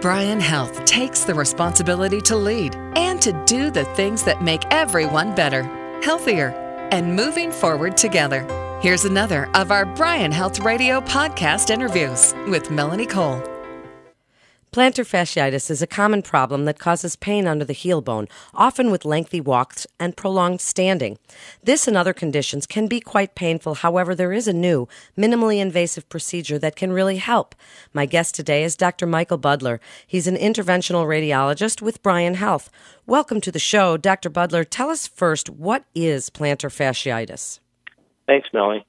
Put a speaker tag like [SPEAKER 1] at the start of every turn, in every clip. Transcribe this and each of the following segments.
[SPEAKER 1] Bryan Health takes the responsibility to lead and to do the things that make everyone better, healthier, and moving forward together. Here's another of our Bryan Health Radio podcast interviews with Melanie Cole.
[SPEAKER 2] Plantar fasciitis is a common problem that causes pain under the heel bone, often with lengthy walks and prolonged standing. This and other conditions can be quite painful. However, there is a new, minimally invasive procedure that can really help. My guest today is Dr. Michael Budler. He's an interventional radiologist with Bryan Health. Welcome to the show, Dr. Budler. Tell us first, what is plantar fasciitis?
[SPEAKER 3] Thanks, Melanie.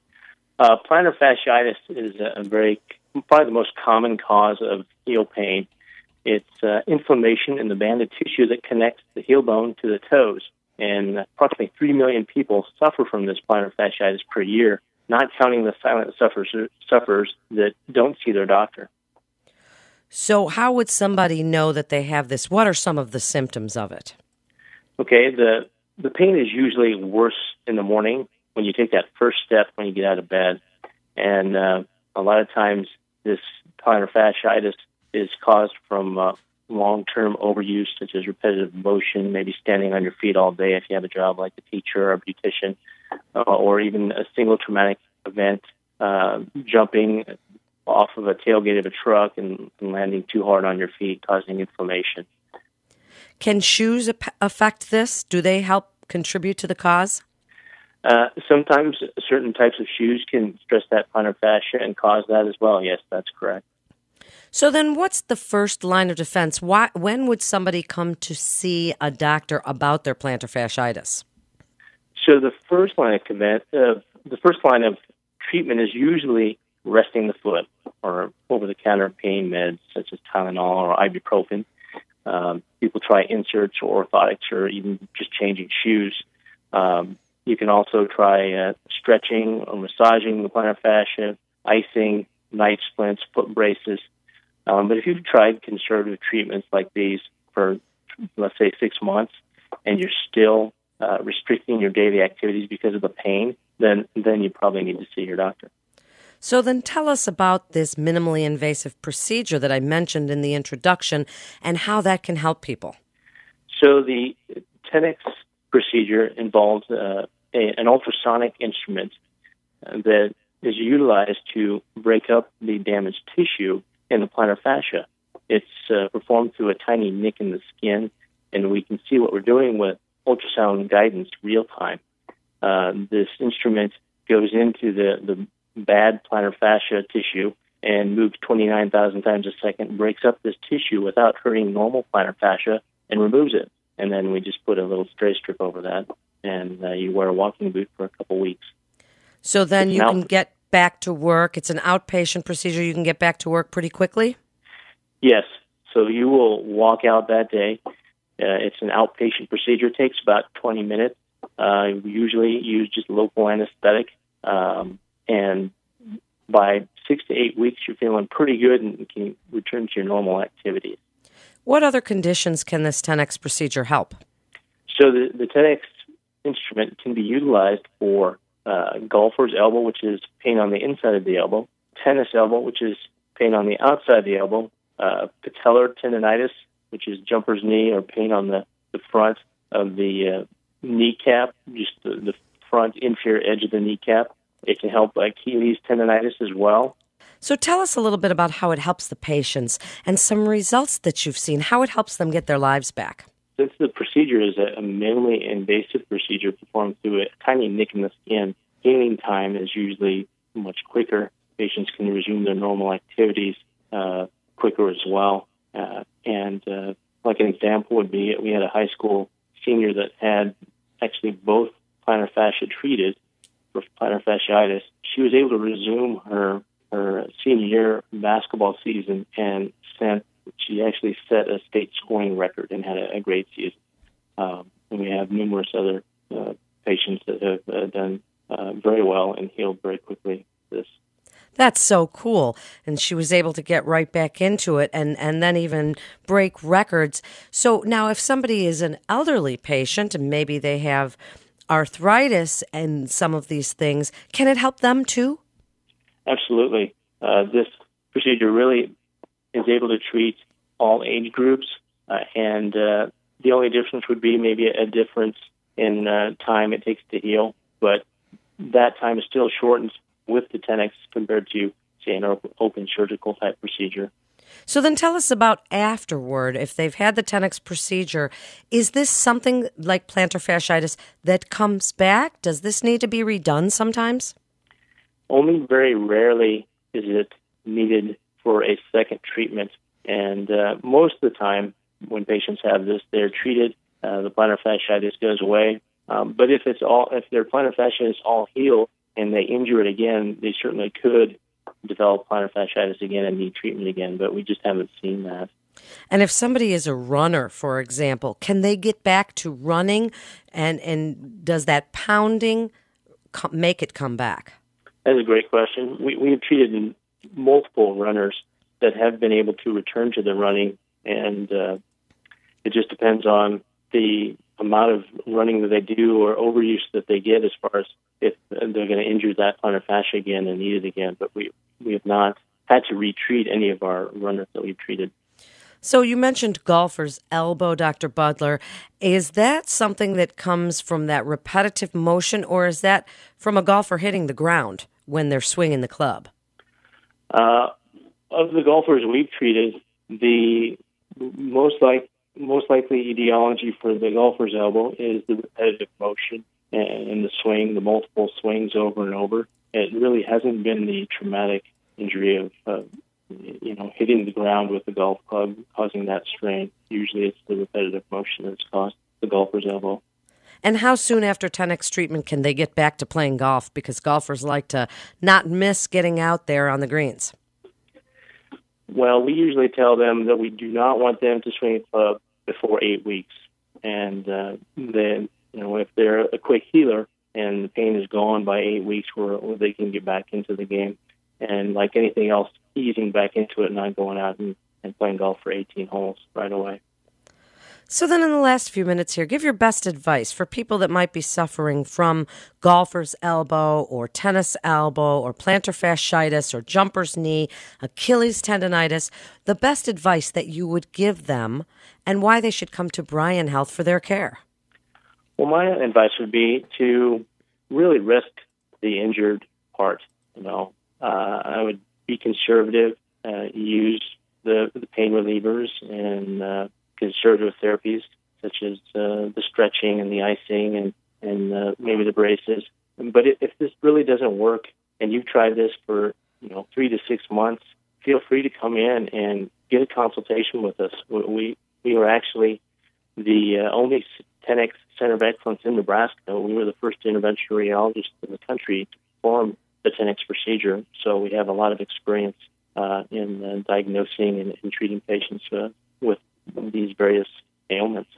[SPEAKER 3] Uh, plantar fasciitis is a very probably the most common cause of heel pain. It's uh, inflammation in the banded tissue that connects the heel bone to the toes. And approximately 3 million people suffer from this plantar fasciitis per year, not counting the silent sufferers, sufferers that don't see their doctor.
[SPEAKER 2] So, how would somebody know that they have this? What are some of the symptoms of it?
[SPEAKER 3] Okay, the, the pain is usually worse in the morning when you take that first step when you get out of bed. And uh, a lot of times this plantar fasciitis is caused from uh, long-term overuse, such as repetitive motion, maybe standing on your feet all day if you have a job like a teacher or a beautician, uh, or even a single traumatic event, uh, jumping off of a tailgate of a truck and, and landing too hard on your feet, causing inflammation.
[SPEAKER 2] Can shoes affect this? Do they help contribute to the cause?
[SPEAKER 3] Uh, sometimes certain types of shoes can stress that plantar fascia and cause that as well. Yes, that's correct.
[SPEAKER 2] So then, what's the first line of defense? Why, when would somebody come to see a doctor about their plantar fasciitis?
[SPEAKER 3] So the first line of command, uh, the first line of treatment is usually resting the foot or over-the-counter pain meds such as Tylenol or ibuprofen. Um, people try inserts or orthotics or even just changing shoes. Um, you can also try uh, stretching or massaging the plantar fascia, icing, night splints, foot braces. Um, but if you've tried conservative treatments like these for, let's say, six months, and you're still uh, restricting your daily activities because of the pain, then then you probably need to see your doctor.
[SPEAKER 2] So then tell us about this minimally invasive procedure that I mentioned in the introduction and how that can help people.
[SPEAKER 3] So the Tenex procedure involves uh, a, an ultrasonic instrument that is utilized to break up the damaged tissue in the plantar fascia. It's uh, performed through a tiny nick in the skin, and we can see what we're doing with ultrasound guidance real time. Uh, this instrument goes into the, the bad plantar fascia tissue and moves 29,000 times a second, breaks up this tissue without hurting normal plantar fascia, and removes it. And then we just put a little stray strip over that and uh, you wear a walking boot for a couple weeks.
[SPEAKER 2] So then you can get back to work. It's an outpatient procedure. You can get back to work pretty quickly.
[SPEAKER 3] Yes. So you will walk out that day. Uh, it's an outpatient procedure. It takes about 20 minutes. Uh, usually use just local anesthetic. Um, and by six to eight weeks, you're feeling pretty good and can return to your normal activities.
[SPEAKER 2] What other conditions can this Tenex procedure help?
[SPEAKER 3] So the, the Tenex instrument can be utilized for uh, golfer's elbow, which is pain on the inside of the elbow, tennis elbow, which is pain on the outside of the elbow, uh, patellar tendonitis, which is jumper's knee or pain on the, the front of the uh, kneecap, just the, the front inferior edge of the kneecap. It can help Achilles tendonitis as well.
[SPEAKER 2] So tell us a little bit about how it helps the patients and some results that you've seen, how it helps them get their lives back.
[SPEAKER 3] Since the procedure is a, minimally invasive procedure performed through a tiny nick in the skin, healing time is usually much quicker. Patients can resume their normal activities uh, quicker as well. Uh, and uh, like an example would be we had a high school senior that had actually both plantar fascia treated for plantar fasciitis. She was able to resume her her senior year basketball season and sent she actually set a state scoring record and had a, a great season. Um, and we have numerous other uh, patients that have uh, done uh, very well and healed very quickly. This.
[SPEAKER 2] That's so cool. And she was able to get right back into it and, and then even break records. So now, if somebody is an elderly patient and maybe they have arthritis and some of these things, can it help them too?
[SPEAKER 3] Absolutely. Uh, this procedure really is able to treat all age groups, uh, and uh, the only difference would be maybe a difference in uh, time it takes to heal, but that time is still shortened with the Tenex compared to, say, an open surgical type procedure.
[SPEAKER 2] So then tell us about afterward. If they've had the Tenex procedure, is this something like plantar fasciitis that comes back? Does this need to be redone sometimes?
[SPEAKER 3] Only very rarely is it needed for a second treatment. And uh, most of the time, when patients have this, they're treated. Uh, the plantar fasciitis goes away. Um, but if it's all, if their plantar fasciitis all healed and they injure it again, they certainly could develop plantar fasciitis again and need treatment again. But we just haven't seen that.
[SPEAKER 2] And if somebody is a runner, for example, can they get back to running? And and does that pounding make it come back?
[SPEAKER 3] That's a great question. We we have treated multiple runners that have been able to return to the running, and uh, it just depends on the amount of running that they do or overuse that they get as far as if they're going to injure that plantar fascia again and need it again. But we we have not had to retreat any of our runners that we've treated.
[SPEAKER 2] So you mentioned golfer's elbow, Dr. Budler. Is that something that comes from that repetitive motion, or is that from a golfer hitting the ground when they're swinging the club?
[SPEAKER 3] Uh, of the golfers we've treated, the most like most likely etiology for the golfer's elbow is the repetitive motion and the swing, the multiple swings over and over. It really hasn't been the traumatic injury of, uh, you know, hitting the ground with the golf club causing that strain. Usually, it's the repetitive motion that's caused the golfer's elbow.
[SPEAKER 2] And how soon after Tenex treatment can they get back to playing golf? Because golfers like to not miss getting out there on the greens.
[SPEAKER 3] Well, we usually tell them that we do not want them to swing a club before eight weeks, and uh, then you know if they're a quick healer and the pain is gone by eight weeks, where, where they can get back into the game, and like anything else, easing back into it, not going out and, and playing golf for 18 holes right away.
[SPEAKER 2] So, then in the last few minutes here, give your best advice for people that might be suffering from golfer's elbow or tennis elbow or plantar fasciitis or jumper's knee, Achilles tendonitis, the best advice that you would give them and why they should come to Bryan Health for their care.
[SPEAKER 3] Well, my advice would be to really risk the injured part. You know, uh, I would be conservative, uh, use the, the pain relievers and uh, conservative therapies such as uh, the stretching and the icing and and uh, maybe the braces. But if, this really doesn't work and you've tried this for you know three to six months, feel free to come in and get a consultation with us. We we were actually the uh, only Tenex Center of Excellence in Nebraska. We were the first interventional radiologist in the country to perform the Tenex procedure, so we have a lot of experience uh, in uh, diagnosing and, and treating patients uh, with these various ailments.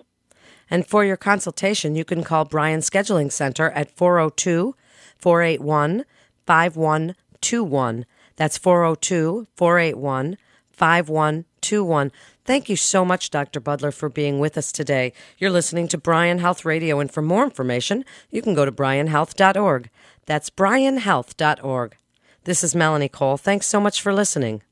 [SPEAKER 2] And for your consultation, you can call Bryan Scheduling Center at 402 481 5121. That's 402 481 5121. Thank you so much, Dr. Budler, for being with us today. You're listening to Bryan Health Radio, and for more information, you can go to bryanhealth.org. That's bryanhealth.org. This is Melanie Cole. Thanks so much for listening.